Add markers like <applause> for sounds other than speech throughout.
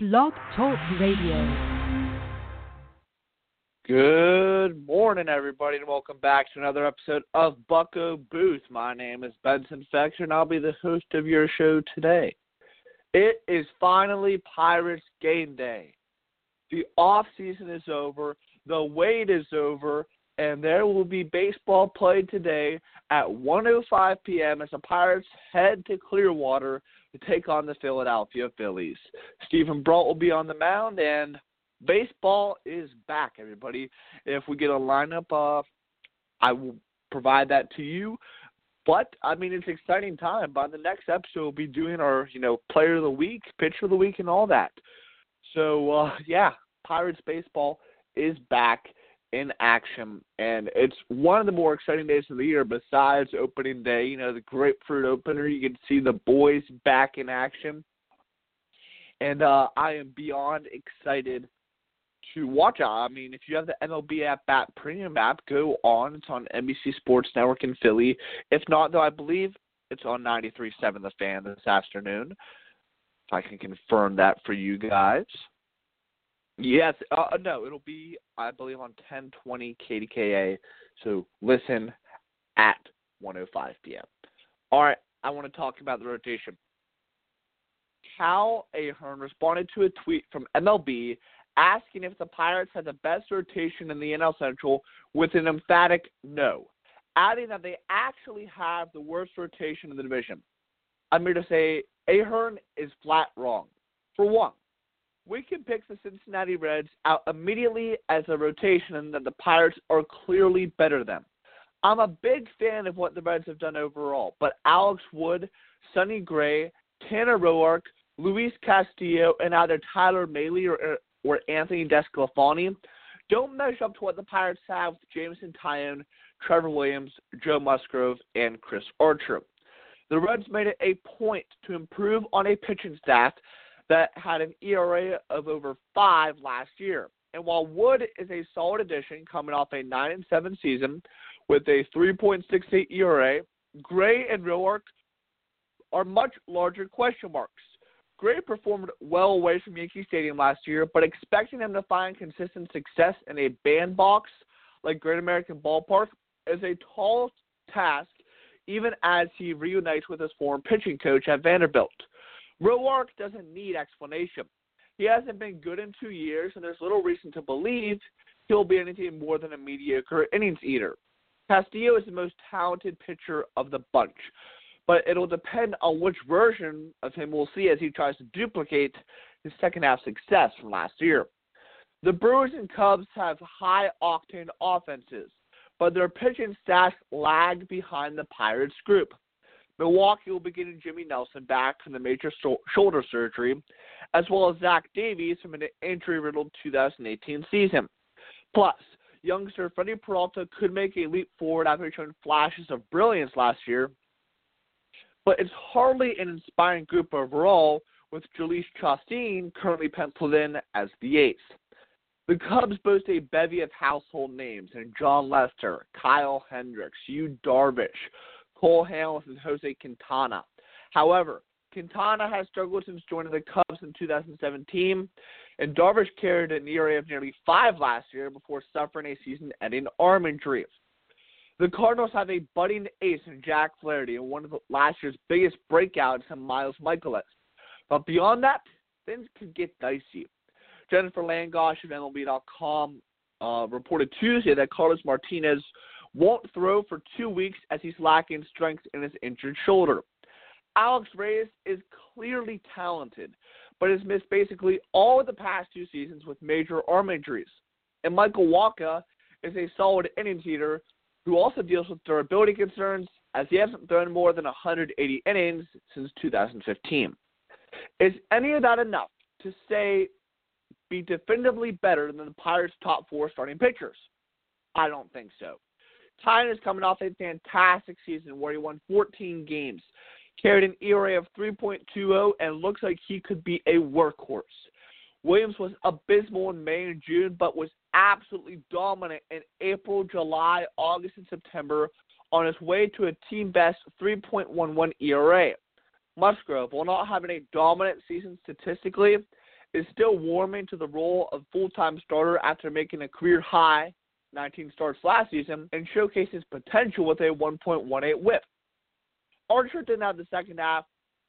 Blog Talk Radio. Good morning, everybody, and welcome back to another episode of Bucco Booth. My name is Benson Fexer, and I'll be the host of your show today. It is finally Pirates game day. The off season is over, the wait is over, and there will be baseball played today at 1:05 p.m. as the Pirates head to Clearwater to take on the Philadelphia Phillies. Steven Brault will be on the mound, and baseball is back. Everybody, if we get a lineup, uh, I will provide that to you. But I mean, it's exciting time. By the next episode, we'll be doing our, you know, player of the week, pitcher of the week, and all that. So uh, yeah, Pirates baseball is back in action, and it's one of the more exciting days of the year. Besides opening day, you know, the grapefruit opener, you can see the boys back in action, and uh, I am beyond excited to watch it. I mean, if you have the MLB At Bat Premium app, go on. It's on NBC Sports Network in Philly. If not, though, I believe it's on 93.7 The Fan this afternoon. If I can confirm that for you guys. Yes, uh, no, it'll be I believe on 10:20 KDKA. So listen at 1:05 p.m. All right, I want to talk about the rotation. Cale Ahearn responded to a tweet from MLB asking if the Pirates had the best rotation in the NL Central with an emphatic no, adding that they actually have the worst rotation in the division. I'm here to say Ahern is flat wrong. For one, we can pick the Cincinnati Reds out immediately as a rotation and that the Pirates are clearly better than. I'm a big fan of what the Reds have done overall, but Alex Wood, Sonny Gray, Tanner Roark, Luis Castillo, and either Tyler Mahle or, or Anthony DeSclafani don't measure up to what the Pirates have with Jameson Taillon, Trevor Williams, Joe Musgrove, and Chris Archer. The Reds made it a point to improve on a pitching staff that had an ERA of over five last year. And while Wood is a solid addition coming off a 9 and 7 season with a 3.68 ERA, Gray and Roark are much larger question marks. Gray performed well away from Yankee Stadium last year, but expecting him to find consistent success in a bandbox like Great American Ballpark is a tall task, even as he reunites with his former pitching coach at Vanderbilt. Roark doesn't need explanation. He hasn't been good in two years, and there's little reason to believe he'll be anything more than a mediocre innings eater. Castillo is the most talented pitcher of the bunch, but it'll depend on which version of him we'll see as he tries to duplicate his second half success from last year. The Brewers and Cubs have high octane offenses, but their pitching stats lag behind the Pirates group. Milwaukee will be getting Jimmy Nelson back from the major shoulder surgery, as well as Zach Davies from an injury riddled 2018 season. Plus, youngster Freddie Peralta could make a leap forward after showing flashes of brilliance last year, but it's hardly an inspiring group overall, with Jhoulys Chacin currently penciled in as the ace. The Cubs boast a bevy of household names in Jon Lester, Kyle Hendricks, Yu Darvish, Cole Hamels and Jose Quintana. However, Quintana has struggled since joining the Cubs in 2017, and Darvish carried an ERA of nearly five last year before suffering a season-ending arm injury. The Cardinals have a budding ace in Jack Flaherty and one of last year's biggest breakouts in Miles Mikolas. But beyond that, things could get dicey. Jenifer Langosch of MLB.com uh, reported Tuesday that Carlos Martinez won't throw for two weeks as he's lacking strength in his injured shoulder. Alex Reyes is clearly talented, but has missed basically all of the past two seasons with major arm injuries. And Michael Wacha is a solid innings eater who also deals with durability concerns as he hasn't thrown more than 180 innings since 2015. Is any of that enough to say be definitively better than the Pirates' top four starting pitchers? I don't think so. Taillon is coming off a fantastic season where he won 14 games, carried an ERA of 3.20, and looks like he could be a workhorse. Williams was abysmal in May and June, but was absolutely dominant in April, July, August, and September on his way to a team best 3.11 ERA. Musgrove, while not having a dominant season statistically, is still warming to the role of full-time starter after making a career high 19 starts last season and showcases potential with a 1.18 whip. Archer didn't have the second half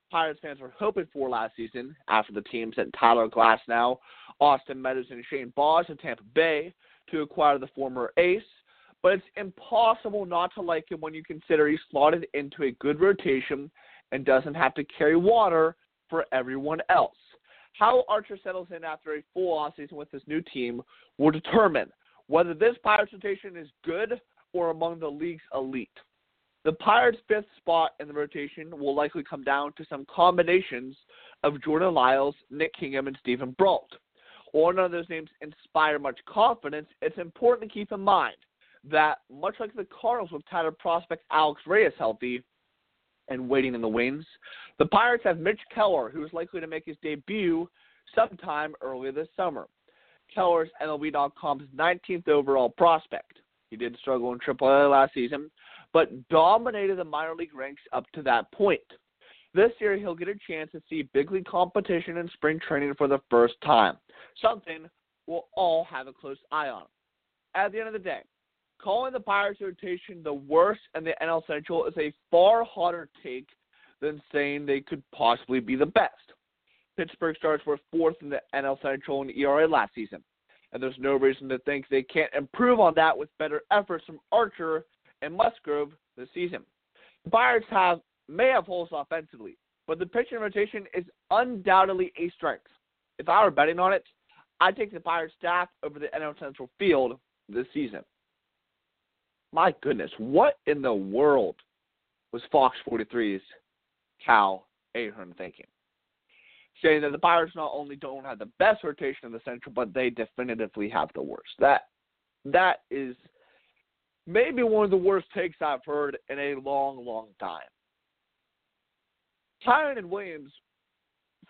Pirates fans were hoping for last season after the team sent Tyler Glasnow, Austin Meadows, and Shane Baz to Tampa Bay to acquire the former ace. But it's impossible not to like him when you consider he's slotted into a good rotation and doesn't have to carry water for everyone else. How Archer settles in after a full offseason with his new team will determine whether this Pirates rotation is good or among the league's elite. The Pirates' fifth spot in the rotation will likely come down to some combinations of Jordan Lyles, Nick Kingham, and Steven Brault. While none of those names inspire much confidence, it's important to keep in mind that, much like the Cardinals with tattered prospect Alex Reyes healthy and waiting in the wings, the Pirates have Mitch Keller, who is likely to make his debut sometime early this summer. Keller is MLB.com's 19th overall prospect. He did struggle in AAA last season, but dominated the minor league ranks up to that point. This year, he'll get a chance to see big league competition in spring training for the first time, something we'll all have a close eye on. At the end of the day, calling the Pirates rotation the worst in the NL Central is a far harder take than saying they could possibly be the best. Pittsburgh starts were fourth in the NL Central in ERA last season, and there's no reason to think they can't improve on that with better efforts from Archer and Musgrove this season. The Pirates have may have holes offensively, but the pitching rotation is undoubtedly a strength. If I were betting on it, I'd take the Pirates staff over the NL Central field this season. My goodness, what in the world was Fox 43's Cale Ahearn thinking? Saying that the Pirates not only don't have the best rotation in the Central, but they definitively have the worst. That that is maybe one of the worst takes I've heard in a long, long time. Taillon and Williams,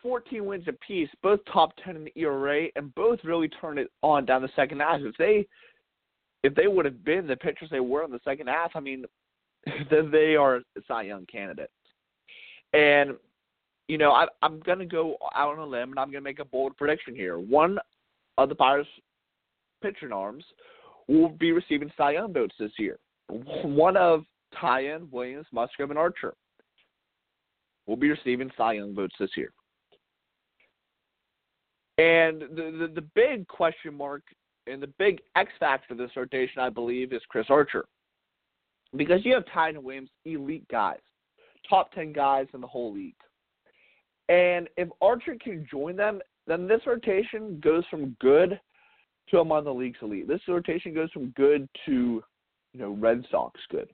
14 wins apiece, both top 10 in the ERA, and both really turned it on down the second half. If they if they would have been the pitchers they were in the second half, I mean, <laughs> then they are Cy Young candidates. And you know, I, I'm going to go out on a limb and I'm going to make a bold prediction here. One of the Pirates pitching arms will be receiving Cy Young votes this year. One of Taillon, Williams, Musgrove, and Archer will be receiving Cy Young votes this year. And the, the, the big question mark and the big X factor of this rotation, I believe, is Chris Archer. Because you have and Williams, elite guys, top 10 guys in the whole league. And if Archer can join them, then this rotation goes from good to among the league's elite. This rotation goes from good to, you know, Red Sox good,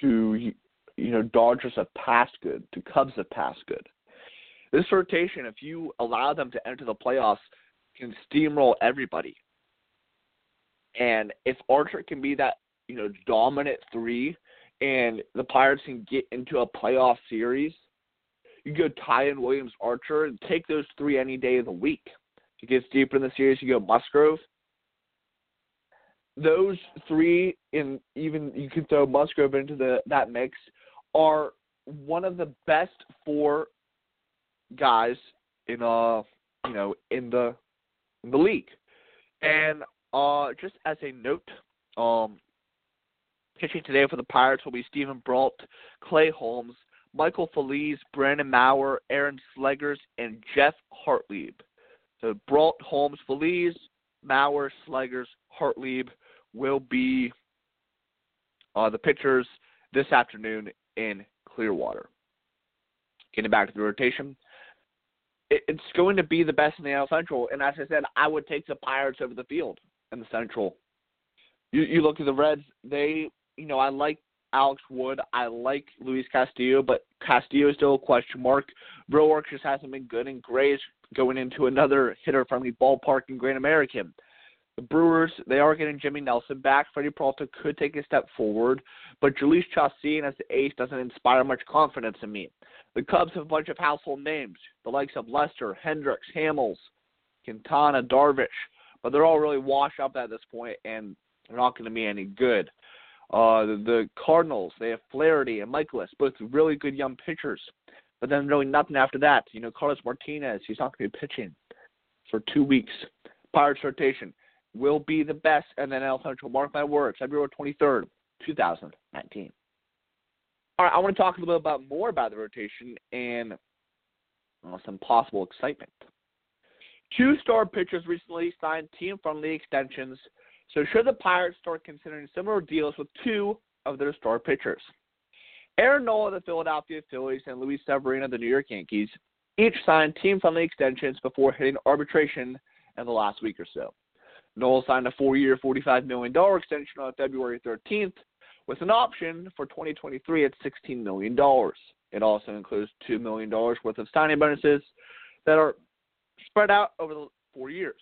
to you know Dodgers have passed good, to Cubs have passed good. This rotation, if you allow them to enter the playoffs, can steamroll everybody. And if Archer can be that you know dominant three, and the Pirates can get into a playoff series, you go Taillon Williams Archer and take those three any day of the week. If it gets deeper in the series, you go Musgrove. Those three, and even you can throw Musgrove into the that mix, are one of the best four guys in uh you know in the in the league. And uh just as a note, um pitching today for the Pirates will be Steven Brault, Clay Holmes, Michael Feliz, Brandon Maurer, Aaron Slegers, and Geoff Hartlieb. So Brault, Holmes, Feliz, Maurer, Slegers, Hartlieb will be uh, the pitchers this afternoon in Clearwater. Getting back to the rotation, it's going to be the best in the NL Central, and as I said, I would take the Pirates over the field in the Central. You, you look at the Reds; they, you know, I like Alex Wood. I like Luis Castillo, but Castillo is still a question mark. Roark just hasn't been good, and Gray is going into another hitter-friendly ballpark in Great American. The Brewers, they are getting Jimmy Nelson back. Freddie Peralta could take a step forward, but Jhoulys Chacin as the ace doesn't inspire much confidence in me. The Cubs have a bunch of household names, the likes of Lester, Hendricks, Hamels, Quintana, Darvish, but they're all really washed up at this point, and they're not going to be any good. Uh, the, the Cardinals, they have Flaherty and Mikolas, both really good young pitchers. but then really nothing after that. You know, Carlos Martinez, he's not going to be pitching for two weeks. Pirates rotation will be the best in the NL Central. Mark my words, February 23rd, 2019. All right, I want to talk a little bit about more about the rotation and well, some possible excitement. Two star pitchers recently signed team friendly extensions, so should the Pirates start considering similar deals with two of their star pitchers? Aaron Nola of the Philadelphia Phillies and Luis Severino of the New York Yankees each signed team friendly extensions before hitting arbitration in the last week or so. Nola signed a four year, $45 million extension on February 13th with an option for 2023 at $16 million. It also includes $2 million worth of signing bonuses that are spread out over the four years.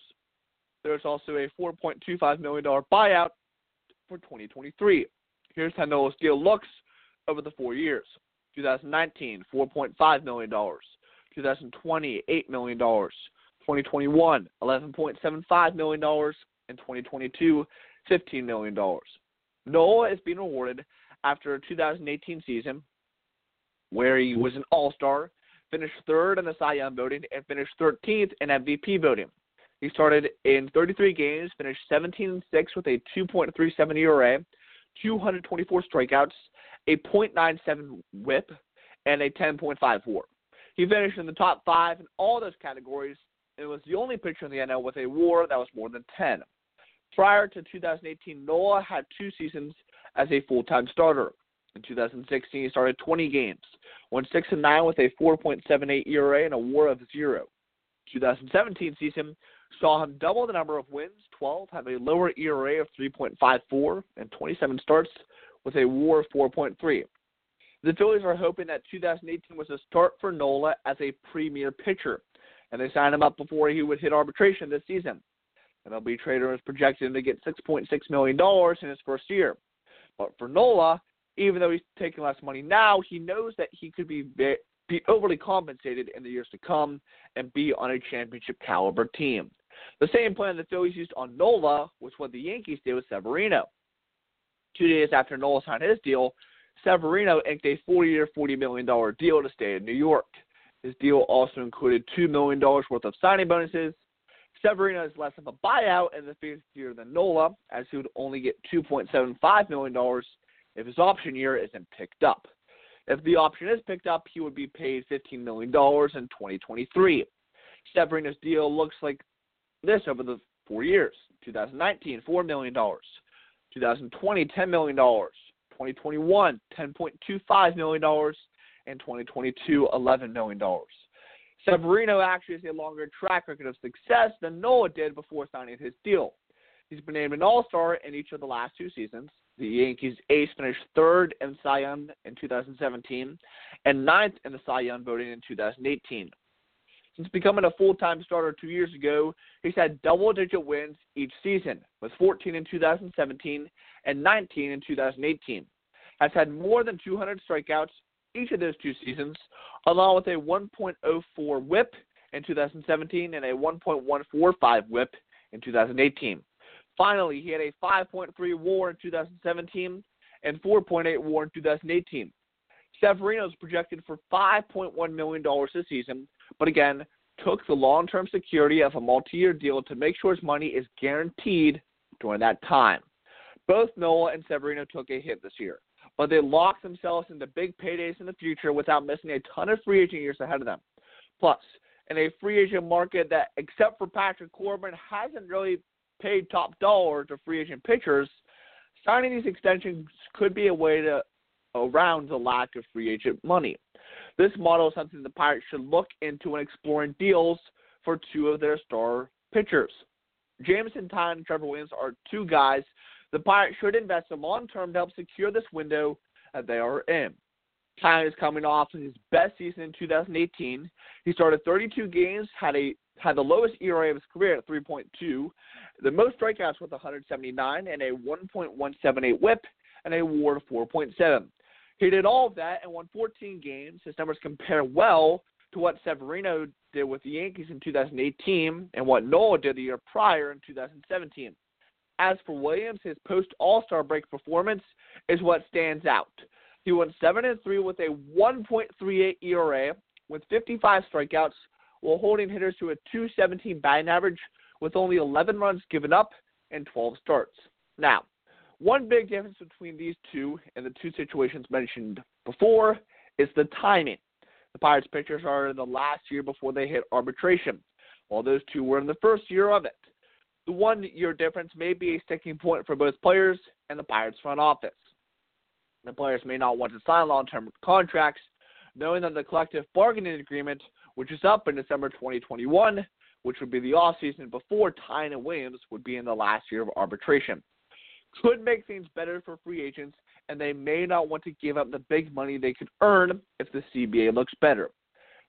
There's also a $4.25 million buyout for 2023. Here's how Nola's deal looks over the four years 2019, $4.5 million. 2020, $8 million. 2021, $11.75 million. And 2022, $15 million. Nola is being awarded after a 2018 season where he was an All Star, finished third in the Cy Young voting, and finished 13th in MVP voting. He started in 33 games, finished 17 6 with a 2.37 ERA, 224 strikeouts, a .97 WHIP, and a 10.5 WAR. He finished in the top five in all those categories and was the only pitcher in the NL with a WAR that was more than 10. Prior to 2018, Nola had two seasons as a full-time starter. In 2016, he started 20 games, won 6 and 9 with a 4.78 ERA and a WAR of zero. 2017 season saw him double the number of wins, 12, have a lower ERA of 3.54, and 27 starts with a WAR of 4.3. The Phillies are hoping that 2018 was a start for Nola as a premier pitcher, and they signed him up before he would hit arbitration this season. MLB Trader is projecting to get $6.6 million in his first year. But for Nola, even though he's taking less money now, he knows that he could be be overly compensated in the years to come and be on a championship caliber team. The same plan the Phillies used on Nola was what the Yankees did with Severino. Two days after Nola signed his deal, Severino inked a four-year, $40 million deal to stay in New York. His deal also included $2 million worth of signing bonuses. Severino is less of a buyout in the fifth year than Nola, as he would only get $2.75 million if his option year isn't picked up. If the option is picked up, he would be paid $15 million in 2023. Severino's deal looks like this over the four years 2019, $4 million. 2020, $10 million. 2021, $10.25 million. And 2022, $11 million. Severino actually has a longer track record of success than Nola did before signing his deal. He's been named an All Star in each of the last two seasons. The Yankees ace finished third in Cy Young in 2017 and ninth in the Cy Young voting in 2018. Since becoming a full time starter two years ago, he's had double digit wins each season, with 14 in 2017 and 19 in 2018. Has had more than 200 strikeouts each of those two seasons, along with a 1.04 whip in 2017 and a 1.145 whip in 2018. Finally, he had a 5.3 WAR in 2017 and 4.8 WAR in 2018. Severino is projected for $5.1 million this season, but again, took the long term security of a multi year deal to make sure his money is guaranteed during that time. Both Nola and Severino took a hit this year, but they locked themselves into big paydays in the future without missing a ton of free agent years ahead of them. Plus, in a free agent market that, except for Patrick Corbin, hasn't really paid top dollar to free agent pitchers, signing these extensions could be a way to around the lack of free agent money. This model is something the Pirates should look into when exploring deals for two of their star pitchers. Jameson Taillon and Trevor Williams are two guys the Pirates should invest in long term to help secure this window that they are in. Taillon is coming off his best season in 2018. He started 32 games, had a had the lowest ERA of his career at 3.2, the most strikeouts with 179, and a 1.178 WHIP, and a WAR of 4.7. He did all of that and won 14 games. His numbers compare well to what Severino did with the Yankees in 2018 and what Nola did the year prior in 2017. As for Williams, his post All Star break performance is what stands out. He went seven and three with a 1.38 ERA with 55 strikeouts, while holding hitters to a 217 batting average with only 11 runs given up and 12 starts. Now, one big difference between these two and the two situations mentioned before is the timing. The Pirates pitchers are in the last year before they hit arbitration, while those two were in the first year of it. The one year difference may be a sticking point for both players and the Pirates front office. The players may not want to sign long term contracts, knowing that the collective bargaining agreement, which is up in December 2021, which would be the off season before Taillon and Williams would be in the last year of arbitration, could make things better for free agents, and they may not want to give up the big money they could earn if the CBA looks better.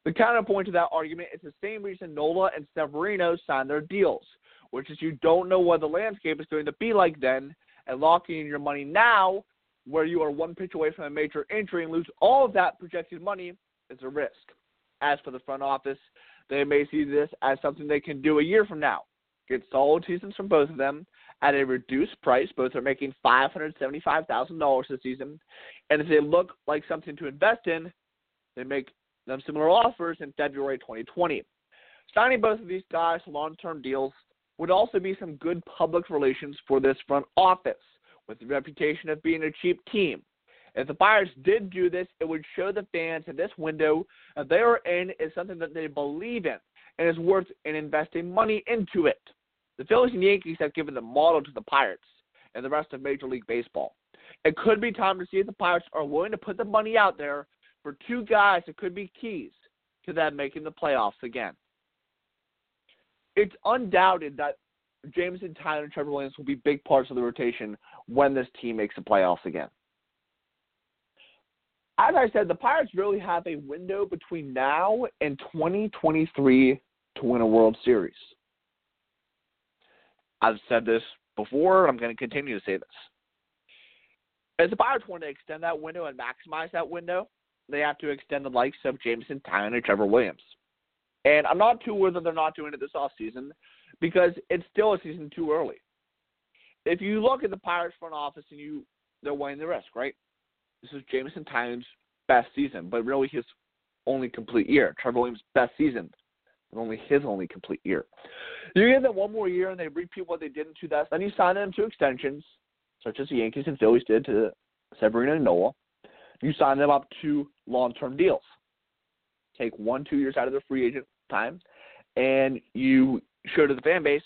The counterpoint to that argument is the same reason Nola and Severino signed their deals, which is you don't know what the landscape is going to be like then, and locking in your money now, where you are one pitch away from a major injury and lose all of that projected money, is a risk. As for the front office, they may see this as something they can do a year from now. Get solid seasons from both of them at a reduced price. Both are making $575,000 this season. And if they look like something to invest in, they make them similar offers in February 2020. Signing both of these guys to long term deals would also be some good public relations for this front office, with the reputation of being a cheap team. If the buyers did do this, it would show the fans that this window that they are in is something that they believe in and is worth in investing money into it. The Phillies and Yankees have given the model to the Pirates and the rest of Major League Baseball. It could be time to see if the Pirates are willing to put the money out there for two guys that could be keys to them making the playoffs again it's undoubted that Jameson Taillon and Trevor Williams will be big parts of the rotation when this team makes the playoffs again. As I said, the Pirates really have a window between now and 2023 to win a World Series. I've said this before, I'm going to continue to say this. As the Pirates want to extend that window and maximize that window, they have to extend the likes of Jameson Taillon and Trevor Williams. And I'm not too worried that they're not doing it this off season because it's still a season too early. If you look at the Pirates front office and you they're weighing the risk, right? This is Jameson Taillon's best season, but really his only complete year. Trevor Williams' best season, only his only complete year. You give them one more year and they repeat what they did in 2000. Then you sign them to extensions, such as the Yankees and Phillies did to Severino and Nola. You sign them up to long-term deals. Take one, two years out of their free agent time, and you show to the fan base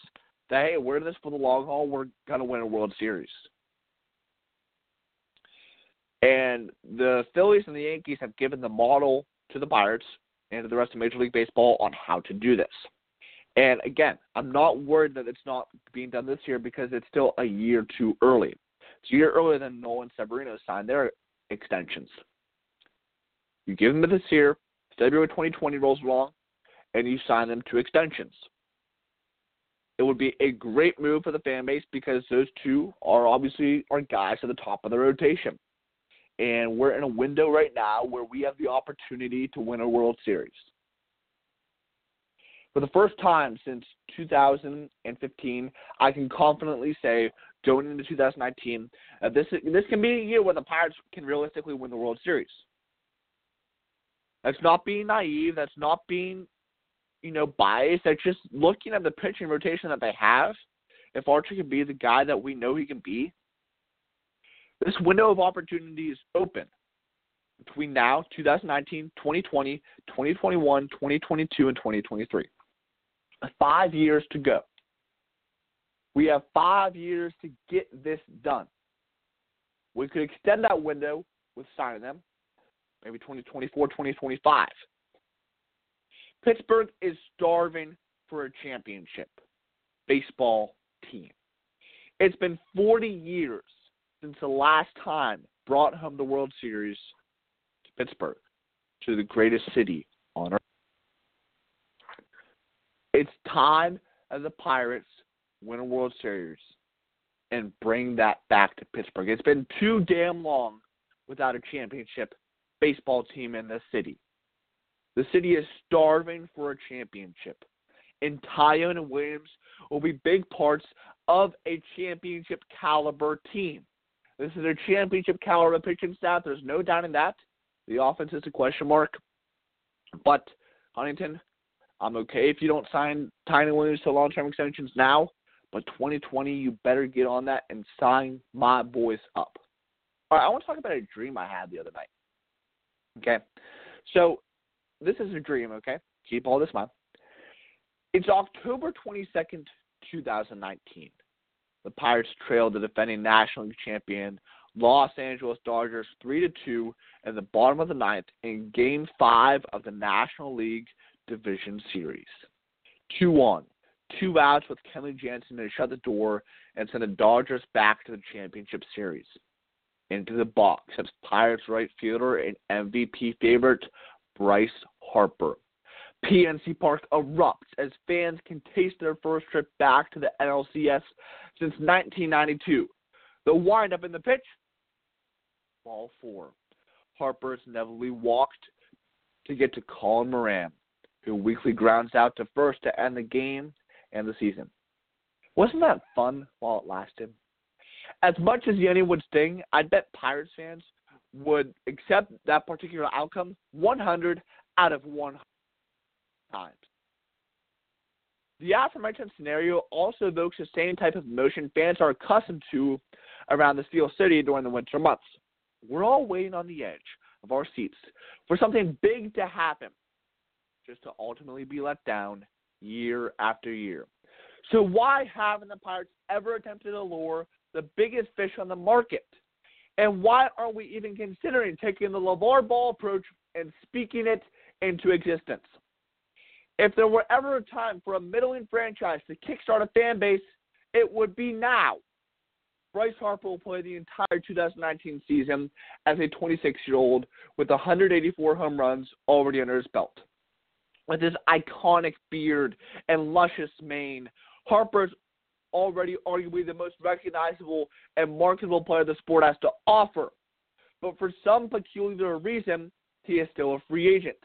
that hey, we're in this for the long haul. We're gonna win a World Series. And the Phillies and the Yankees have given the model to the Pirates and to the rest of Major League Baseball on how to do this. And again, I'm not worried that it's not being done this year because it's still a year too early. It's a year earlier than Nolan Severino signed their extensions. You give them this year, February 2020 rolls along, and you sign them to extensions. It would be a great move for the fan base because those two are obviously our guys at the top of the rotation. And we're in a window right now where we have the opportunity to win a World Series. For the first time since 2015, I can confidently say going into 2019 uh, this this can be a year where the Pirates can realistically win the World Series. That's not being naive. That's not being you know, biased. They're just looking at the pitching rotation that they have. If Archer can be the guy that we know he can be, this window of opportunity is open between now, 2019, 2020, 2021, 2022, and 2023. Five years to go. We have five years to get this done. We could extend that window with signing them, maybe 2024, 2025. Pittsburgh is starving for a championship baseball team. It's been 40 years since the last time brought home the World Series to Pittsburgh, to the greatest city on earth. It's time that the Pirates win a World Series and bring that back to Pittsburgh. It's been too damn long without a championship baseball team in this city. The city is starving for a championship. And Taillon and Williams will be big parts of a championship caliber team. This is a championship caliber pitching staff. There's no doubting that. The offense is a question mark. But Huntington, I'm okay if you don't sign Tiny Williams to long term extensions now. But 2020, you better get on that and sign my boys up. All right, I want to talk about a dream I had the other night. Okay, so this is a dream. Okay, keep all this in mind. It's October 22nd, 2019. The Pirates trailed the defending National League champion Los Angeles Dodgers 3 to 2 in the bottom of the ninth in Game 5 of the National League Division Series. 2 1. Two outs with Kenley Jansen to shut the door and send the Dodgers back to the championship series. Into the box steps Pirates right fielder and MVP favorite Bryce Harper. PNC Park erupts as fans can taste their first trip back to the NLCS since 1992. The windup in the pitch, ball four. Harper's inevitably walked to get to Colin Moran, who weakly grounds out to first to end the game and the season. Wasn't that fun while it lasted? As much as ending would sting, I bet Pirates fans would accept that particular outcome 100 out of 100 times. The aforementioned scenario also evokes the same type of emotion fans are accustomed to around the Steel City during the winter months. We're all waiting on the edge of our seats for something big to happen, just to ultimately be let down year after year. So, why haven't the Pirates ever attempted to lure the biggest fish on the market? And why aren't we even considering taking the LeVar Ball approach and speaking it into existence? If there were ever a time for a middling franchise to kickstart a fan base, it would be now. Bryce Harper will play the entire 2019 season as a 26 year old with 184 home runs already under his belt. With his iconic beard and luscious mane, Harper's already arguably the most recognizable and marketable player the sport has to offer. But for some peculiar reason, he is still a free agent.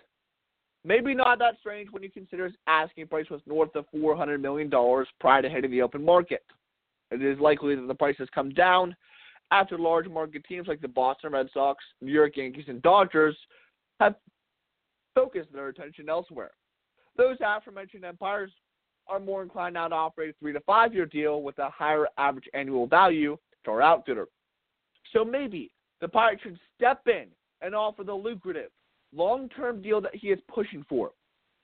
Maybe not that strange when you consider his asking price was north of $400 million prior to hitting the open market. It is likely that the price has come down after large market teams like the Boston Red Sox, New York Yankees, and Dodgers have focused their attention elsewhere. Those aforementioned empires are more inclined now to operate a three to five year deal with a higher average annual value to our outfitter. So maybe the Pirates should step in and offer the lucrative long term deal that he is pushing for.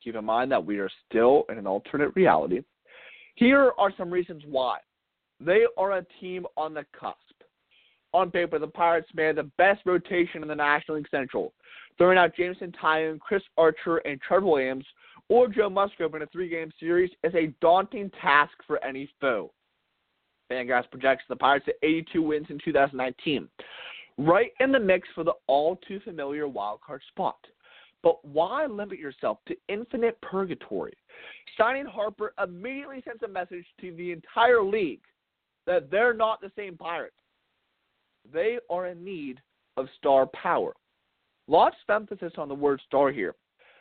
Keep in mind that we are still in an alternate reality. Here are some reasons why. They are a team on the cusp. On paper, the Pirates made the best rotation in the National League Central, throwing out Jameson Taillon, Chris Archer, and Trevor Williams, or Joe Musgrove in a three-game series is a daunting task for any foe. Fangraphs projects the Pirates at 82 wins in 2019 right in the mix for the all too familiar wildcard spot. But why limit yourself to infinite purgatory? Signing Harper immediately sends a message to the entire league that they're not the same Pirates. They are in need of star power. Lots of emphasis on the word star here.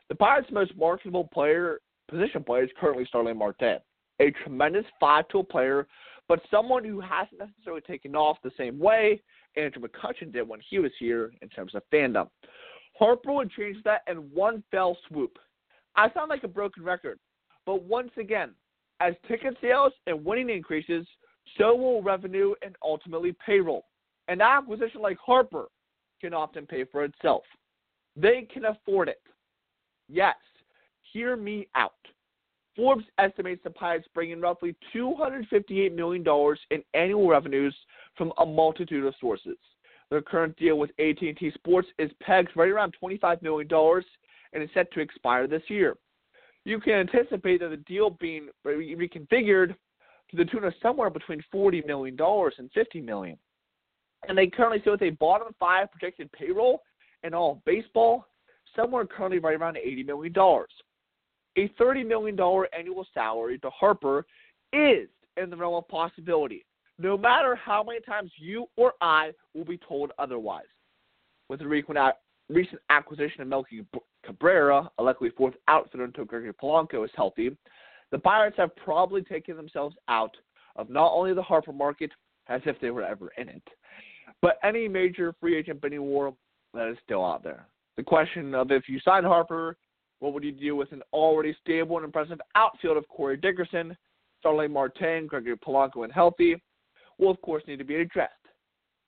The Pirates' most marketable player, position player is currently Starling Marte, a tremendous five-tool player, but someone who hasn't necessarily taken off the same way Andrew McCutchen did when he was here in terms of fandom. Harper would change that in one fell swoop. I sound like a broken record, but once again, as ticket sales and winning increases, so will revenue and ultimately payroll. An acquisition like Harper can often pay for itself. They can afford it. Yes, hear me out. Forbes estimates the Pirates bring in roughly $258 million in annual revenues from a multitude of sources. Their current deal with AT&T Sports is pegged right around $25 million and is set to expire this year. You can anticipate that the deal being reconfigured to the tune of somewhere between $40 million and $50 million. And they currently sit with a bottom five projected payroll in all baseball, somewhere currently right around $80 million a $30 million annual salary to Harper is in the realm of possibility, no matter how many times you or I will be told otherwise. With the recent acquisition of Melky Cabrera, a likely fourth outfitter until Gregory Polanco is healthy, the Pirates have probably taken themselves out of not only the Harper market, as if they were ever in it, but any major free agent bidding war that is still out there. The question of if you sign Harper, what would you do with an already stable and impressive outfield of Corey Dickerson, Starling Marte, Gregory Polanco, and healthy? Will of course need to be addressed.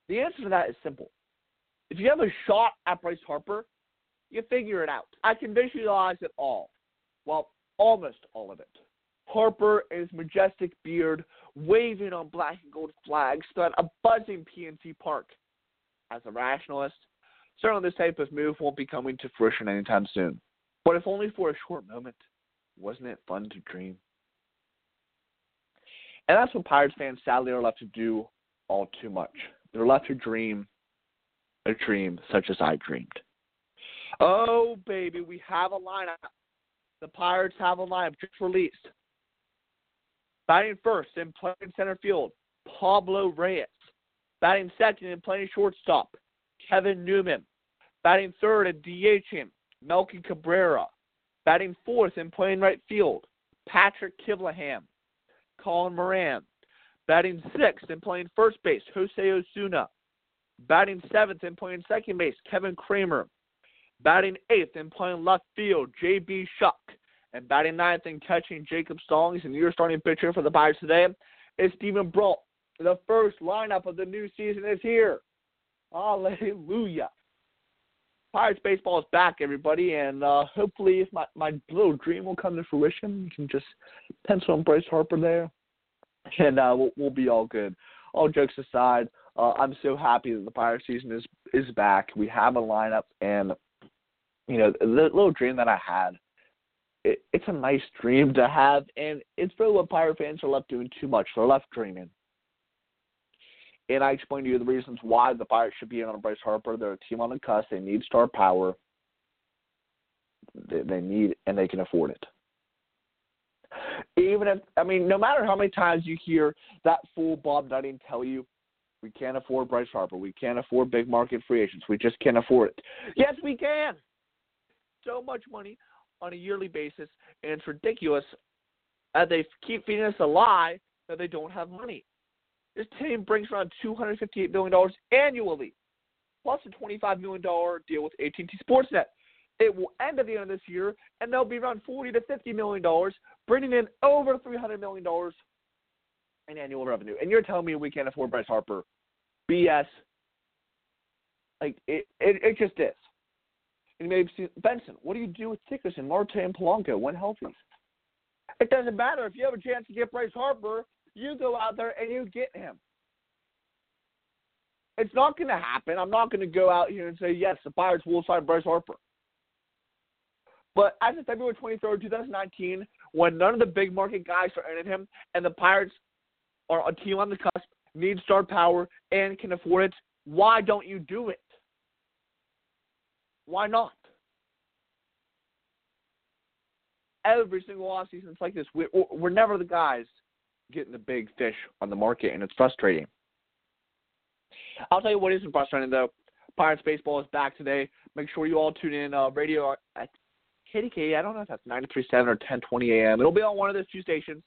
The answer to that is simple. If you have a shot at Bryce Harper, you figure it out. I can visualize it all. Well, almost all of it. Harper and his majestic beard waving on black and gold flags throughout a buzzing PNC Park. As a rationalist, certainly this type of move won't be coming to fruition anytime soon. But if only for a short moment, wasn't it fun to dream? And that's what Pirates fans sadly are left to do all too much. They're left to dream a dream such as I dreamed. Oh, baby, we have a lineup. The Pirates have a lineup just released. Batting first and playing center field, Pablo Reyes. Batting second and playing shortstop, Kevin Newman. Batting third and DHing, Melky Cabrera. Batting fourth and playing right field, Patrick Kivlehan. Colin Moran. Batting sixth and playing first base, Jose Osuna. Batting seventh and playing second base, Kevin Kramer. Batting eighth and playing left field, J.B. Shuck. And batting ninth and catching Jacob Stallings. And your starting pitcher for the Pirates today is Steven Brault. The first lineup of the new season is here. Hallelujah. Pirates baseball is back, everybody, and uh, hopefully, if my, my little dream will come to fruition, you can just pencil in Bryce Harper there, and uh, we'll, we'll be all good. All jokes aside, uh, I'm so happy that the Pirates season is is back. We have a lineup, and you know the little dream that I had. It, it's a nice dream to have, and it's really what Pirate fans are left doing too much. They're left dreaming and I explained to you the reasons why the Pirates should be in on Bryce Harper. They're a team on the cusp. They need star power. They, they need and they can afford it. Even if I mean, no matter how many times you hear that fool Bob Nutting tell you, we can't afford Bryce Harper, we can't afford big market free agents, we just can't afford it. Yes, we can. So much money on a yearly basis, and it's ridiculous that they keep feeding us a lie that they don't have money. This team brings around $258 million annually, plus a $25 million deal with AT&T Sportsnet. It will end at the end of this year, and they'll be around 40 to $50 million, bringing in over $300 million in annual revenue. And you're telling me we can't afford Bryce Harper? BS. Like, it, it, it just is. And maybe Benson, what do you do with Dickerson, Marte, and Polanco when healthy? It doesn't matter. If you have a chance to get Bryce Harper, you go out there and you get him. It's not going to happen. I'm not going to go out here and say, yes, the Pirates will sign Bryce Harper. But as of February 23rd, 2019, when none of the big market guys are in him and the Pirates are a team on the cusp, need star power, and can afford it, why don't you do it? Why not? Every single offseason, it's like this. We're, we're never the guys getting the big fish on the market, and it's frustrating. I'll tell you what isn't frustrating though. Pirates baseball is back today. Make sure you all tune in. Uh, radio at KDK. I don't know if that's 93.7 or 10:20 a.m. It'll be on one of those two stations.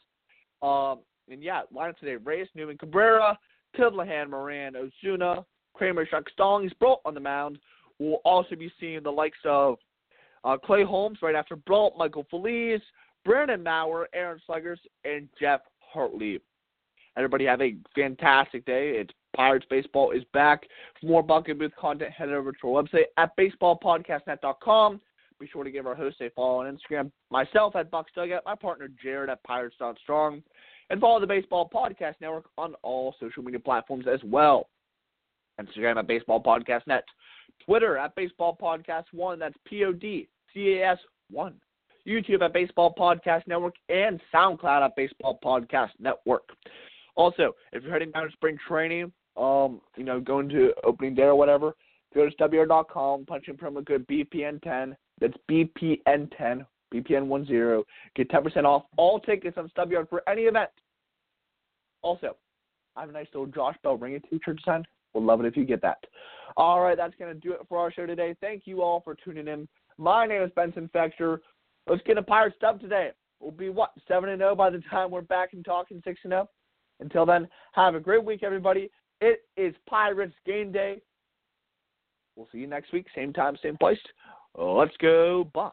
Um, and yeah, lineup today: Reyes, Newman, Cabrera, Kivlehan, Moran, Osuna, Kramer, Shuck, Stallings, Brault on the mound. We'll also be seeing the likes of uh, Clay Holmes right after Brault, Michael Feliz, Brandon Maurer, Aaron Slegers, and Geoff Hartlieb. Everybody have a fantastic day. It's Pirates Baseball is back. For more Bucco Booth content, head over to our website at baseballpodcastnet.com. Be sure to give our host a follow on Instagram. Myself at Bucs Dugout, my partner Jarred at Pirates Strong, and follow the Baseball Podcast Network on all social media platforms as well. Instagram at Baseball Podcast Net, Twitter at Baseball Podcast One. That's P O D C A S One. YouTube at Baseball Podcast Network, and SoundCloud at Baseball Podcast Network. Also, if you're heading down to spring training, um, you know, going to opening day or whatever, go to WR.com, punch in promo code BPN10. That's BPN10, BPN10. Get 10% off all tickets on StubYard for any event. Also, I have a nice little Josh Bell ring t-shirt design. We'll love it if you get that. All right, that's going to do it for our show today. Thank you all for tuning in. My name is Benson Fexter. Let's get a pirate stub today. We'll be what seven and zero oh by the time we're back and talking six and zero. Oh? Until then, have a great week, everybody. It is Pirates game day. We'll see you next week, same time, same place. Let's go, Bucs.